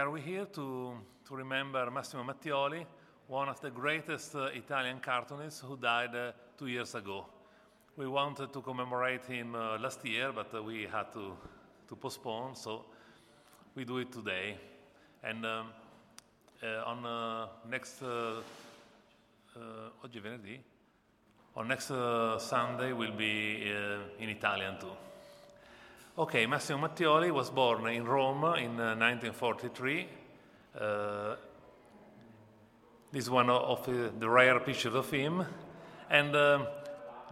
Are we here to, to remember Massimo Mattioli, one of the greatest uh, Italian cartoonists who died uh, two years ago. We wanted to commemorate him uh, last year, but uh, we had to, to postpone, so we do it today. And um, uh, on uh, next oggi venerdì? On next Sunday will be in Italian too. Okay, Massimo Mattioli was born in Rome in uh, 1943. Uh, this is one of uh, the rare pictures of him. And um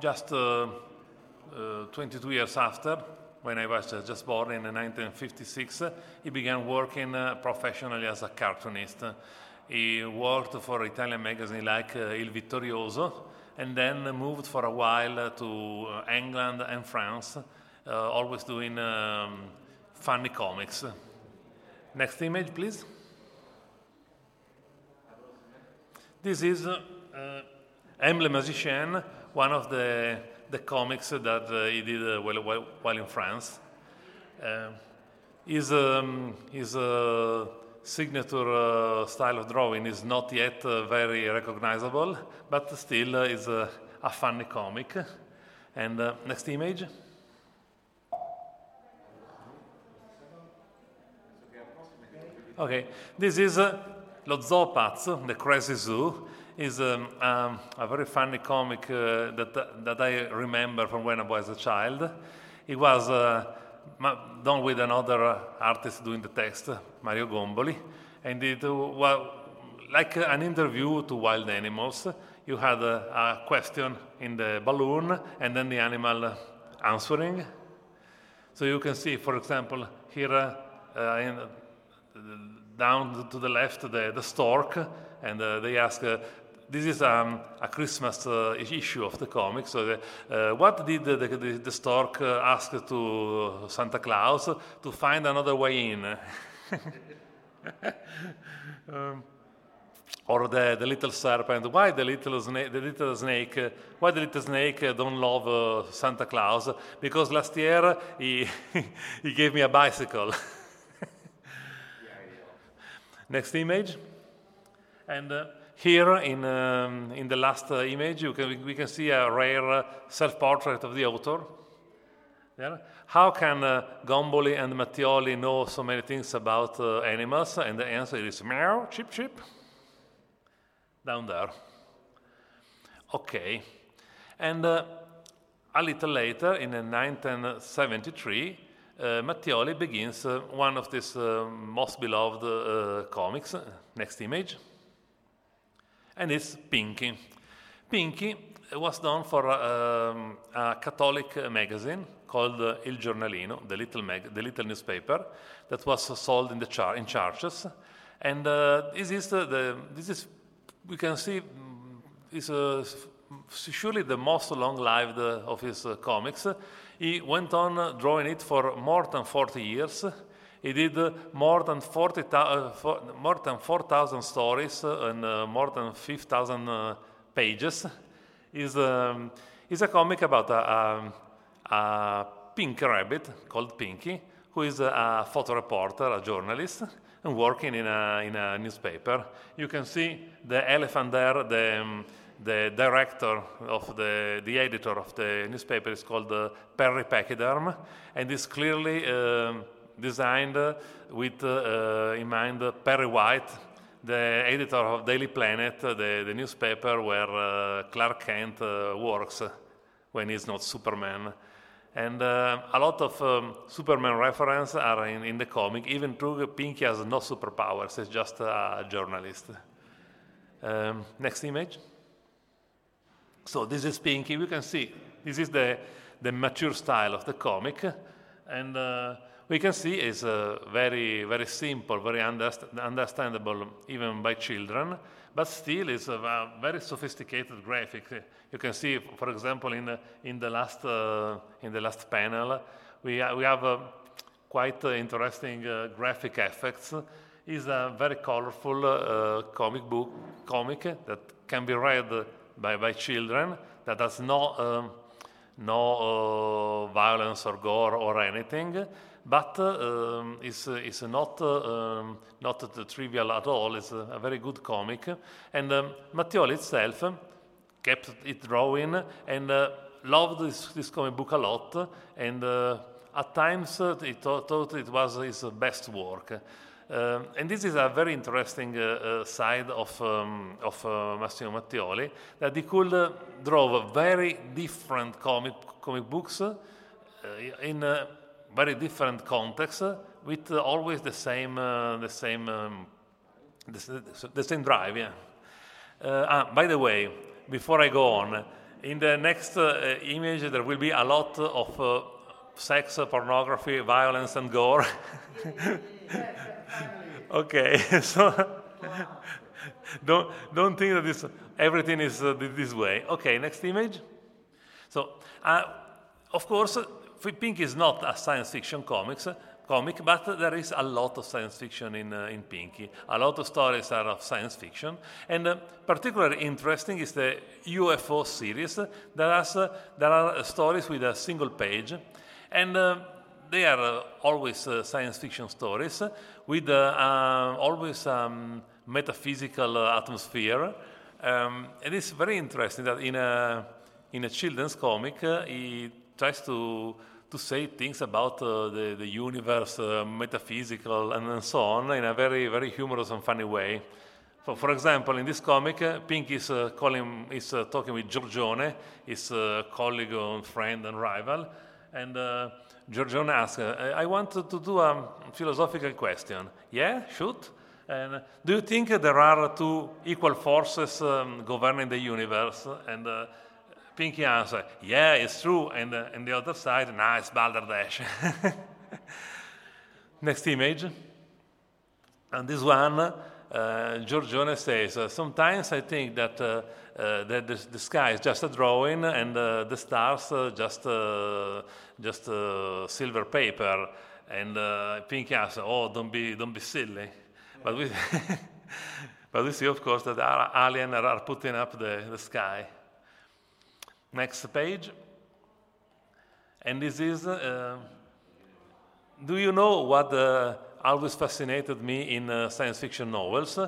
just uh, uh, 22 years after, when I was uh, just born in 1956, he began working uh, professionally as a cartoonist. He worked for Italian magazines like uh, Il Vittorioso and then moved for a while uh, to uh, England and France, uh, always doing um, funny comics. Next image, please. This is uh, uh, M. Le Magicien, one of the, the comics that uh, he did uh, while, while, while in France. Uh, his um, his uh, signature uh, style of drawing is not yet uh, very recognizable, but still uh, is a, funny comic. And uh, next image. Okay, this is uh, Lo Zoo Pazzo, the Crazy Zoo. is um, um, a very funny comic uh, that, that I remember from when I was a child. It was uh, done with another artist doing the text, Mario Gomboli, and it was like an interview to wild animals. You had a, a question in the balloon, and then the animal answering. So you can see, for example, here uh, in down to the left the, the stork, and they ask, this is um, a Christmas uh, issue of the comic. So, uh, what did the, the, the stork uh, ask to Santa Claus to find another way in? um, or the, the little serpent. Why the little snake? The little snake. why the little snake don't love uh, Santa Claus? Because last year he he gave me a bicycle. Next image, and. Uh, here in, um, in the last uh, image, can, we can see a rare uh, self-portrait of the author. Yeah. How can uh, Gomboli and Mattioli know so many things about uh, animals? And the answer is meow, chip, chip, down there. Okay. And a little later, in 1973, uh, Mattioli begins one of his most beloved comics. Next image and it's Pinky. Pinky was done for um, a Catholic magazine called uh, Il Giornalino, the little, mag- the little newspaper that was sold in, the in churches. And uh, this is the, the, this is we can see mm, is uh, surely the most long-lived of his uh, comics. He went on drawing it for more than 40 years he did more than 40, uh, more than 4,000 stories and uh, more than 5,000 uh, pages. Is um, is a comic about a, a, a, pink rabbit called Pinky, who is a, photo reporter, a journalist, and working in a, in a newspaper. You can see the elephant there, the, um, the director of the, the editor of the newspaper is called uh, Perry Pachyderm, and is clearly um, designed with uh, in mind Perry White, the editor of Daily Planet, the, the newspaper where uh, Clark Kent uh, works when he's not Superman. And uh, a lot of um, Superman references are in, in, the comic, even though Pinky has no superpowers, he's just a journalist. Um, next image. So this is Pinky. We can see this is the, the mature style of the comic. And uh, we can see is uh, very, very simple, very underst- understandable even by children, but still is a very sophisticated graphic. You can see, for example, in the, in the, last, uh, in the last panel, we, we have uh, quite interesting uh, graphic effects. It's a very colorful uh, comic book, comic that can be read by, by children that has no, no uh, violence or gore or anything but um, it's, it's not, um, not trivial at all. It's a, a very good comic. And um, Mattioli itself kept it drawing and uh, loved this, this, comic book a lot. And uh, at times uh, he thought, it was his best work. Uh, and this is a very interesting uh, uh, side of, um, of Massimo Mattioli, that he could draw very different comic, comic books in very different contexts with uh, always the same, uh, the same, um, the, the, same drive. Yeah. Uh, ah, by the way, before I go on, in the next uh, image there will be a lot of uh, sex, pornography, violence, and gore. okay, so don't don't think that this everything is uh, this way. Okay, next image. So, of course Pink is not a science fiction comics, comic, but there is a lot of science fiction in, uh, in Pinky. A lot of stories are of science fiction. And uh, particularly interesting is the UFO series. There, has, uh, there are stories with a single page. And uh, they are uh, always uh, science fiction stories with always um, metaphysical atmosphere. Um, it is very interesting that in a, in a children's comic, he tries to to say things about uh, the, the universe, uh, metaphysical, and, so on in a very, very humorous and funny way. For, for example, in this comic, uh, Pink is, uh, calling, is uh, talking with Giorgione, his uh, colleague and friend and rival, and Giorgione asks, I want to, do a philosophical question. Yeah, shoot. And do you think there are two equal forces um, governing the universe? And Pinky answer, yeah, it's true. And, uh, and the other side, nah, it's Balderdash. Next image. And this one, uh, Giorgione says, uh, sometimes I think that, uh, uh, that the, the, sky is just a drawing and uh, the stars just, just silver paper. And uh, Pinky asks, oh, don't be, don't be silly. But we, but we see, of course, that our aliens are putting up the, the sky. Next page. And this is, uh, do you know what uh, always fascinated me in uh, science fiction novels?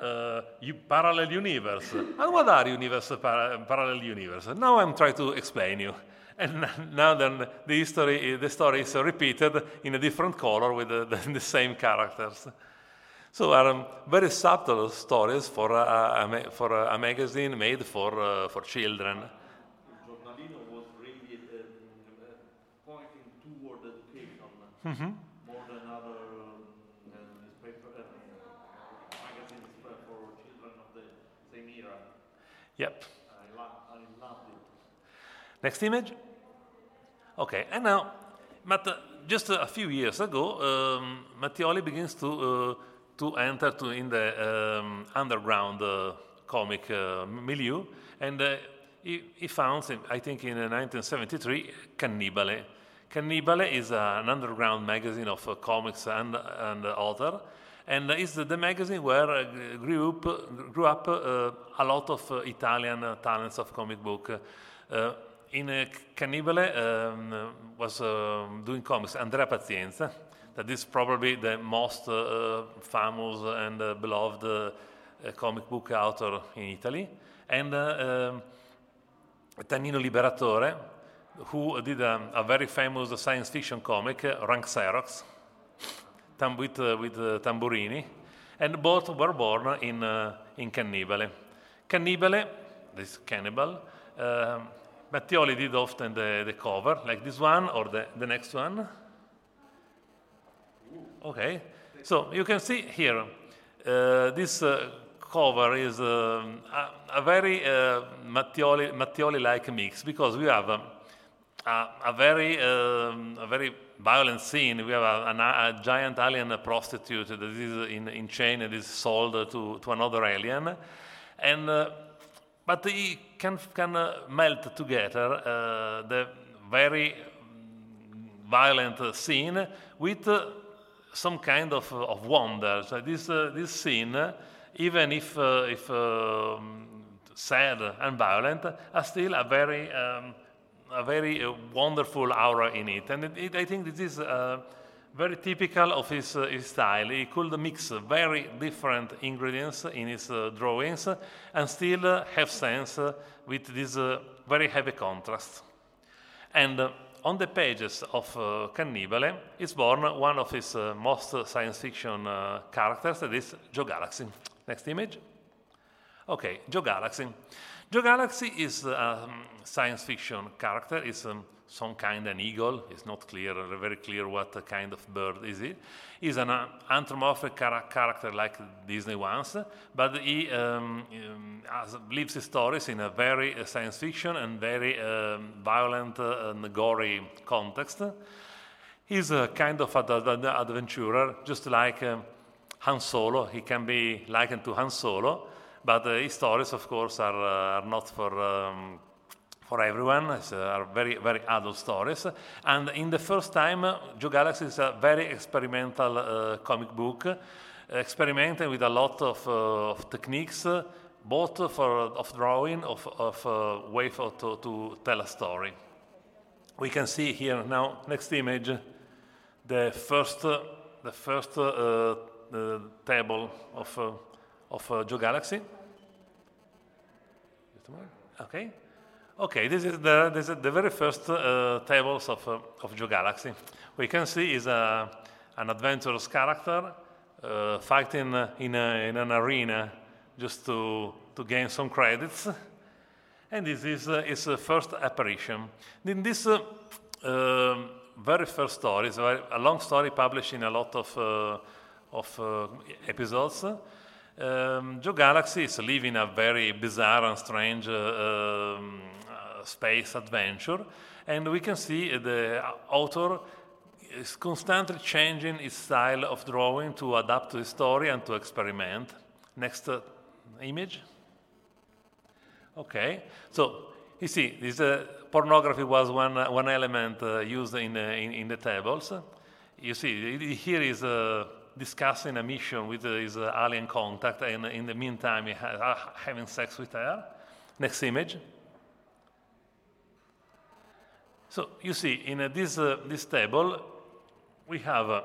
Uh, you, parallel universe. and what are universe, para parallel universe? Now I'm trying to explain you. And now then the history, the story is repeated in a different color with the, the, the same characters. So are um, very subtle stories for a, a, for a, magazine made for, uh, for children. Giornalino was really um, pointing toward education mm -hmm. more than other um, uh, newspaper uh, magazines for children of the same era. Yep. I, I loved it. Next image. Okay, and now, but uh, just a few years ago, um, Mattioli begins to uh, to enter to in the um, underground uh, comic uh, milieu, and uh, he, he found, I think, in 1973, Cannibale. Cannibale is an underground magazine of comics and and author, and it's the, magazine where grew up, grew up a lot of Italian talents of comic book. In uh, Cannibale um, was uh, doing comics, Andrea Pazienza, that is probably the most uh, famous and uh, beloved uh, comic book author in Italy, and um, Tanino Liberatore, who did a, a, very famous science fiction comic, Rank Xerox, with, with Tamburini, and both were born in, in Cannibale. Cannibale, this cannibal, um, Mattioli did often the, the cover, like this one or the, the next one. Okay, so you can see here, uh, this uh, cover is uh, a, a, very Mattioli, Mattioli-like mix because we have a, a, very, um, a very violent scene. We have a, a, giant alien prostitute that is in, in chain and is sold to, to another alien. And uh, but he can, can uh, melt together uh, the very violent scene with uh, some kind of, of wonder. So this, uh, this scene, even if, if um, sad and violent, are still a very, um, a very uh, wonderful aura in it. And it, it, I think this is very typical of his, uh, his, style. He could mix very different ingredients in his uh, drawings and still uh, have sense uh, with this uh, very heavy contrast. And uh, on the pages of Cannibale is born one of his most science fiction characters, that is Joe Galaxy. Next image. Okay, Joe Galaxy. Joe Galaxy is a um, science fiction character. It's um, some kind of eagle. It's not clear, very clear what kind of bird is it. He's an uh, anthropomorphic character like Disney ones, but he um, um, has, lives his stories in a very uh, science fiction and very um, violent uh, and gory context. He's a kind of ad adventurer, just like um, Han Solo. He can be likened to Han Solo, but uh, his stories, of course, are, uh, are not for um, for everyone. It's uh, very, very adult stories. And in the first time, Joe Galaxy is a very experimental uh, comic book, experimenting with a lot of, uh, of techniques, both for of drawing, of, of uh, way for, to, to tell a story. We can see here now, next image, the first, the first uh, table of, uh, of Joe Galaxy. Okay. Okay, this is the, this is the very first uh, tables of, uh, of Joe Galaxy. We can see is a, an adventurous character uh, fighting in, a, in, an arena just to, to gain some credits. And this is uh, his first apparition. In this uh, um, very first story, it's a, a, long story published in a lot of, uh, of episodes. Um, Joe Galaxy is living a very bizarre and strange um, space adventure. And we can see the author is constantly changing his style of drawing to adapt to the story and to experiment. Next uh, image. Okay, so you see, this uh, pornography was one, uh, one element uh, used in, uh, in, in, the tables. You see, here is uh, discussing a mission with his alien contact, and in the meantime, he ha having sex with her. Next image. So you see, in uh, this, uh, this table, we have uh,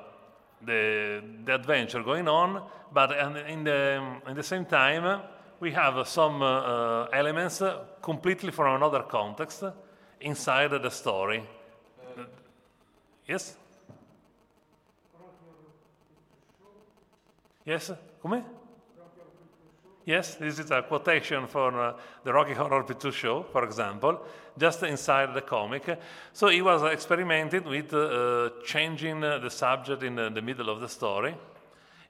the, the adventure going on, but in the, in the same time, we have some uh, elements completely from another context inside the story. Yes? Yes? Come? Yes, this is a quotation from uh, the Rocky Horror Picture Show, for example, just inside the comic. So he was experimenting with uh, changing uh, the subject in the middle of the story.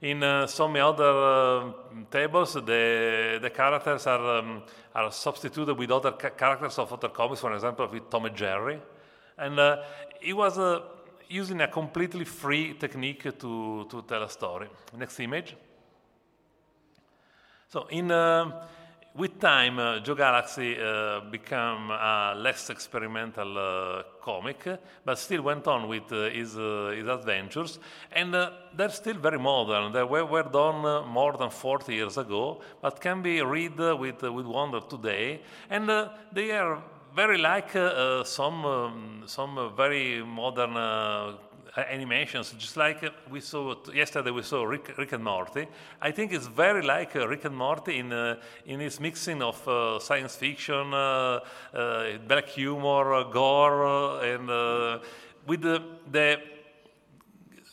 In uh, some other uh, tables, the, the characters are, um, are substituted with other ca characters of other comics, for example, with Tom and Jerry. And uh, he was using a completely free technique to, to tell a story. Next image. So in, uh, with time, uh, Joe Galaxy uh, became a less experimental uh, comic, but still went on with uh, his, uh, his adventures. And they're still very modern. They were, were done more than 40 years ago, but can be read with, with wonder today. And they are very like some, um, some very modern animations, just like we saw yesterday, we saw Rick, Rick and Morty. I think it's very like uh, Rick and Morty in uh, in its mixing of uh, science fiction, uh, uh, black humor, uh, gore, and with the, the,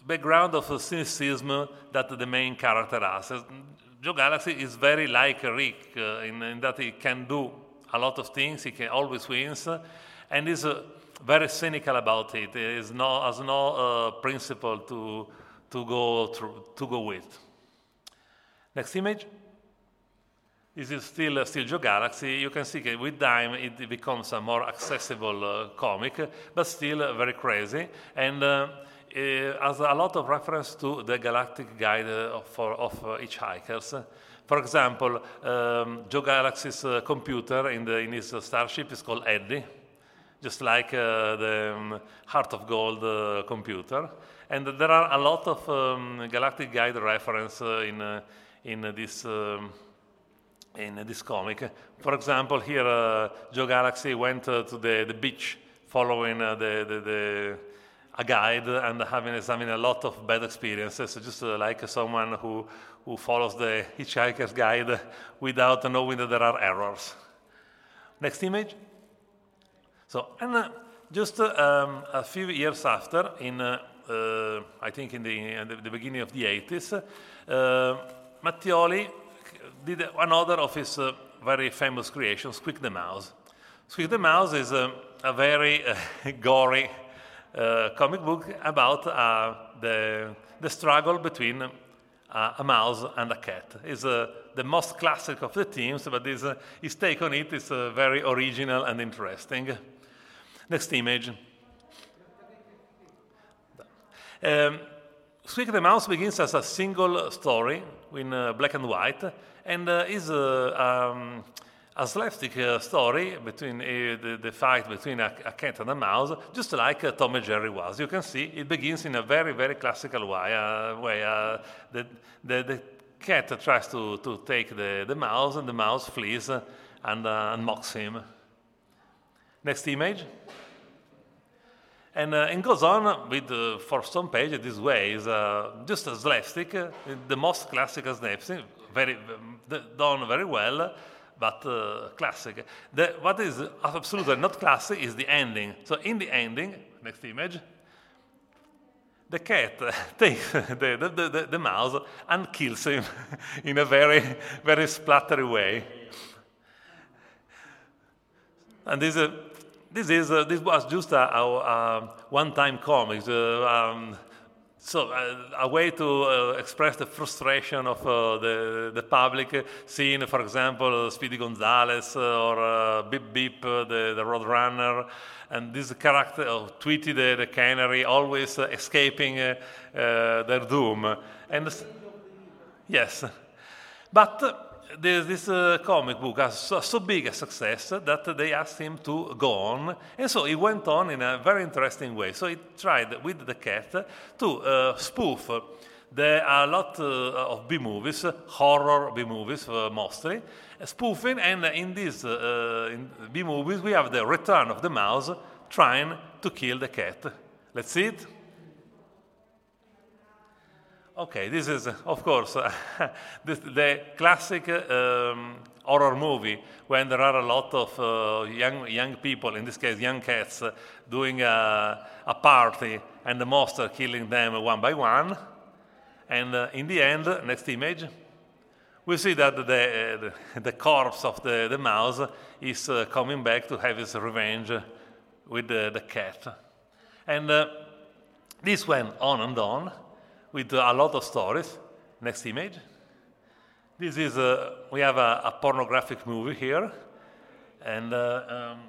background of cynicism that the main character has. Joe Galaxy is very like Rick in, in, that he can do a lot of things. He can always wins, and is very cynical about it. It is no, has no uh, principle to, to, go through, to go with. Next image. This is still, uh, still Joe Galaxy. You can see that with time it becomes a more accessible uh, comic, but still uh, very crazy. And uh, has a lot of reference to the Galactic Guide of, for, of uh, hitchhikers. For example, um, Joe Galaxy's uh, computer in, the, in his starship is called Eddie just like uh, the um, Heart of Gold uh, computer. And there are a lot of um, Galactic Guide reference uh, in, uh, in this um, in this comic. For example, here uh, Joe Galaxy went uh, to the, the beach following the, the, the, a guide and having, having a lot of bad experiences, just like someone who, who follows the hitchhiker's guide without knowing that there are errors. Next image. So, and uh, just uh, um, a few years after, in uh, uh I think in the, in the, beginning of the 80s, uh, Mattioli did another of his uh, very famous creations, Squeak the Mouse. Squeak the Mouse is a, a very gory comic book about the, the struggle between uh, a mouse and a cat. It's uh, the most classic of the themes, but his, uh, his take on it is very original and interesting. Next image. Um, Squeak the Mouse begins as a single story in uh, black and white and uh, is uh, um, a slapstick uh, story between uh, the, the, fight between a, a, cat and a mouse, just like uh, Tom and Jerry was. You can see it begins in a very, very classical way. way the, the, the, cat tries to, to take the, the mouse, and the mouse flees and, and mocks him. Next image. And, uh, and goes on with, uh, for some pages, this way is uh, just a slapstick, uh, the most classical slapstick, very, done very well, but uh, classic. The, what is absolutely not classic is the ending. So in the ending, next image, the cat takes the, the, the, the, mouse and kills him in a very, very splattery way. And this is this, is, uh, this was just a, a, a one-time comic. Uh, um, so uh, a way to uh, express the frustration of uh, the, the public, uh, seeing, for example, Speedy Gonzales uh, or uh, Beep Beep, the, the Roadrunner, and this character of Tweety the, the Canary, always escaping their doom. And yes, but this, this uh, comic book has so, so, big a success that they asked him to go on. And so he went on in a very interesting way. So he tried with the cat to uh, spoof. There are a lot uh, of B movies, horror B movies uh, mostly, spoofing. And in these uh, B movies, we have the return of the mouse trying to kill the cat. Let's see it. Okay, this is, of course, the classic um, horror movie when there are a lot of uh, young, young people, in this case young cats, uh, doing a, a, party and the monster killing them one by one. And uh, in the end, next image, we see that the, the, the corpse of the, the mouse is uh, coming back to have his revenge with the, the cat. And uh, this went on and on with a lot of stories. Next image. This is, a, we have a, a pornographic movie here. And, uh, um,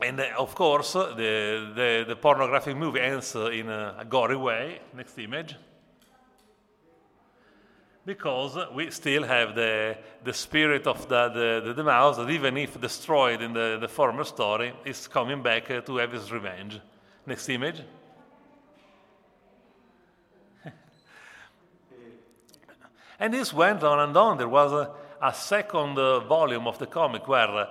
and uh, of course, the, the, the, pornographic movie ends in a, a gory way. Next image. Because we still have the, the spirit of the, the, the, mouse that even if destroyed in the, the former story, is coming back to have his revenge. Next image. And this went on and on. There was a, a second uh, volume of the comic where uh,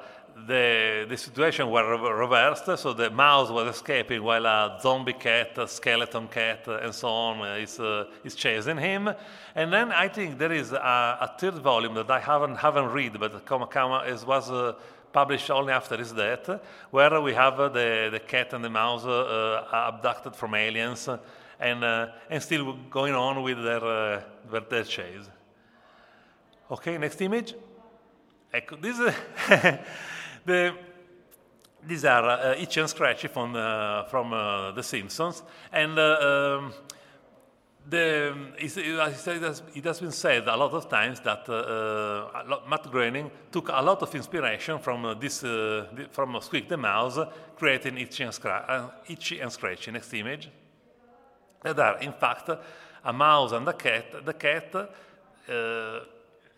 the, the situation was reversed, so the mouse was escaping while a zombie cat, a skeleton cat, uh, and so on uh, is, uh, is chasing him. And then I think there is a, a third volume that I haven't, haven't read, but Kamakama is, was uh, published only after his death, where we have the, the cat and the mouse abducted from aliens and, and still going on with their, their chase. Okay, next image. Ecco, this, the, these are uh, Itchy and Scratchy from, uh, from uh, The Simpsons. And uh, um, the, it, has, been said a lot of times that uh, uh, Matt Groening took a lot of inspiration from this, from Squeak the Mouse, creating Itchy and, Scra- Itchy and Scratchy. Next image. That are, in fact, a mouse and a cat. The cat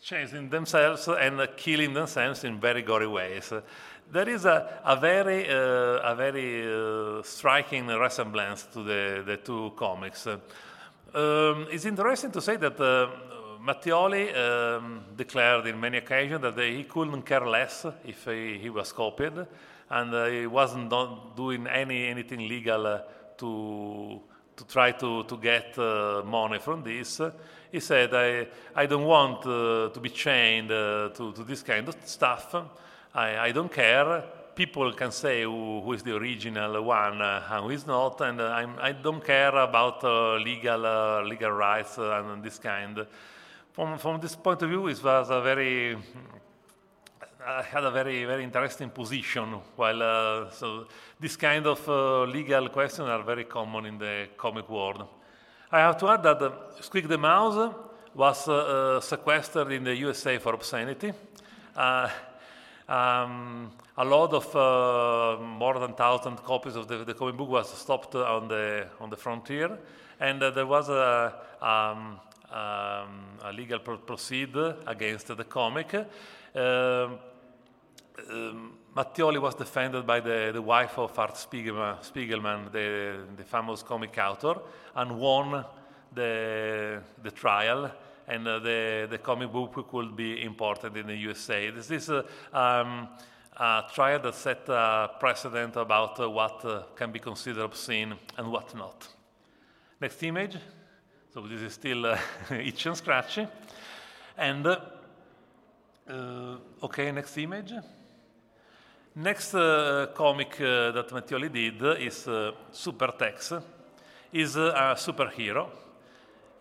chasing themselves and killing themselves in very gory ways. There is a, a very, uh, a very uh, striking resemblance to the, the two comics. Um, it's interesting to say that uh, Mattioli um, declared in many occasions that he couldn't care less if he, he was copied, and uh, he wasn't doing any, anything legal uh, to, to try to, to get uh, money from this. He said, I, I don't want uh, to be chained uh, to, to this kind of stuff. I, I don't care. People can say who, who is the original one uh, and who is not, and uh, I'm, I do not care about uh, legal, legal rights and this kind. From, from this point of view, it was a very I had a very, very interesting position. While uh, so this kind of uh, legal questions are very common in the comic world. I have to add that uh, Squeak the Mouse was uh, uh, sequestered in the USA for obscenity. Uh, um, a lot of uh, more than thousand copies of the, the, comic book was stopped on the on the frontier, and uh, there was a, um, um, a legal pro- proceed against the comic. Um, um, Mattioli was defended by the, the wife of Art Spiegelman, Spiegelman the, the famous comic author, and won the, the trial. And uh, the, the comic book could be imported in the USA. This is a, um, a trial that set a precedent about uh, what uh, can be considered obscene and what not. Next image. So this is still uh, itchy and scratchy. And, uh, okay, next image. Next uh, comic uh, that Mattioli did is uh, Super Tex. Is a superhero,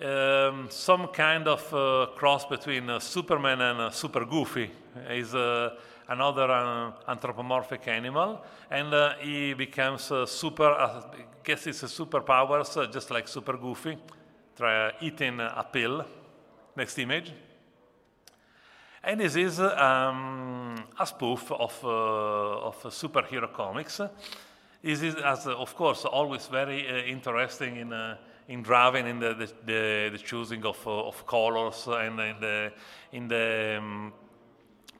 um, some kind of uh, cross between uh, Superman and uh, Super Goofy. A another uh, anthropomorphic animal, and uh, he becomes super, uh, gets his superpowers uh, just like Super Goofy, try eating a pill. Next image. And this is um, a spoof of, uh, of superhero comics. This is, as, of course, always very interesting in in driving in the, the, the, the choosing of, uh, of colors and in the, in the um,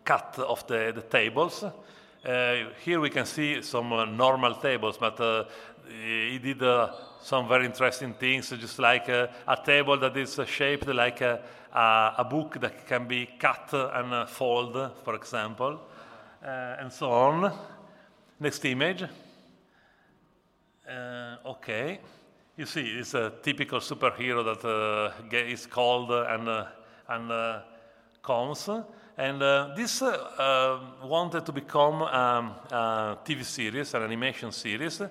cut of the, the tables. Uh, here we can see some uh, normal tables, but uh, he did uh, some very interesting things, just like uh, a table that is shaped like a, a, a, book that can be cut and fold, for example, and so on. Next image. okay. You see, it's a typical superhero that uh, is called and, uh, and uh, comes. And uh, this uh, uh, wanted to become um, a TV series, an animation series.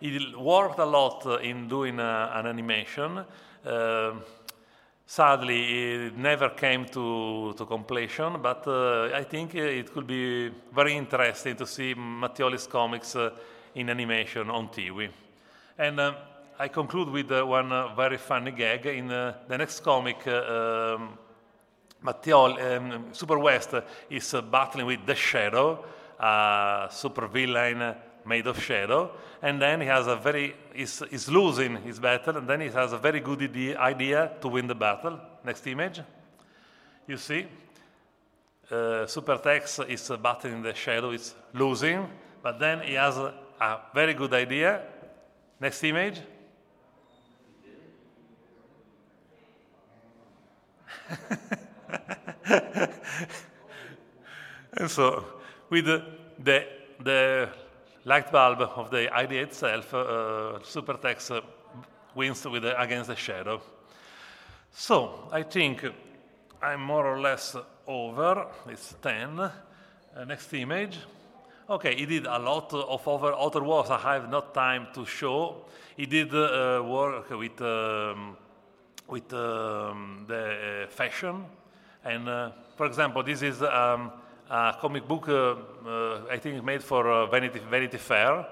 He worked a lot in doing an animation. sadly, it never came to, to completion, but I think it could be very interesting to see Mattioli's comics in animation on TV. And I conclude with uh, one uh, very funny gag. In uh, the next comic, uh, um, Mattioli, um, Super West is uh, battling with the Shadow, a super villain made of shadow, and then he has a very is is losing his battle, and then he has a very good idea to win the battle. Next image, you see, uh, Super Tex is battling the shadow, is losing, but then he has a, a very good idea. Next image. and so, with the, the, the, light bulb of the idea itself, uh, Supertex uh, wins with the, against the shadow. So, I think I'm more or less over. It's 10. Uh, next image. Okay, he did a lot of other, other works I have not time to show. He did uh, work with um, with um, the uh, fashion. And uh, for example, this is um, comic book uh, I think made for Vanity, Vanity Fair.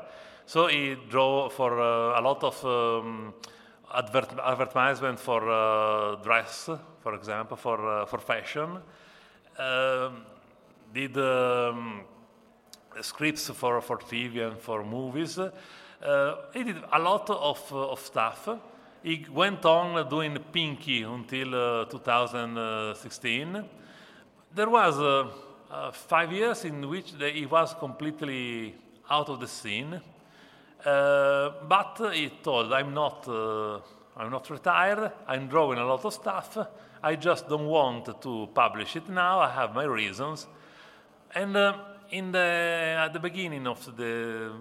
So he drew for a lot of um, advert advertisement for dress, for example, for, for fashion. Um, did um, scripts for, for TV and for movies. Uh, he did a lot of, uh, of stuff. He went on doing Pinky until uh, 2016. There was uh, five years in which he was completely out of the scene. Uh, but he told, I'm not, uh, I'm not retired, I'm drawing a lot of stuff, I just don't want to publish it now, I have my reasons. And uh, in the, at the beginning of the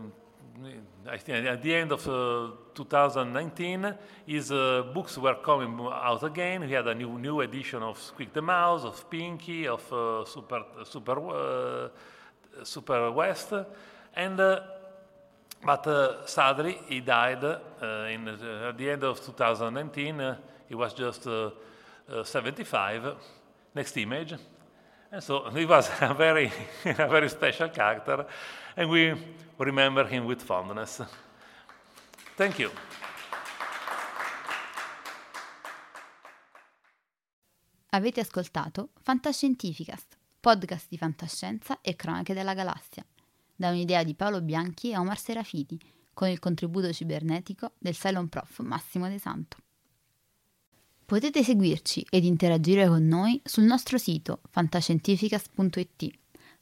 I think at the end of uh, 2019, his uh, books were coming out again. He had a new new edition of Squeak the Mouse, of Pinky, of uh, Super Super uh, Super West, and uh, but uh, sadly he died in at the end of 2019. he was just 75. Next image. And so he was a very, a very special character, and we remember him with fondness. Thank you. Avete ascoltato Fantascientificast, podcast di fantascienza e cronache della galassia, da un'idea di Paolo Bianchi e Omar Serafiti, con il contributo cibernetico del Cylon Prof Massimo De Santo. Potete seguirci ed interagire con noi sul nostro sito fantascientificast.it,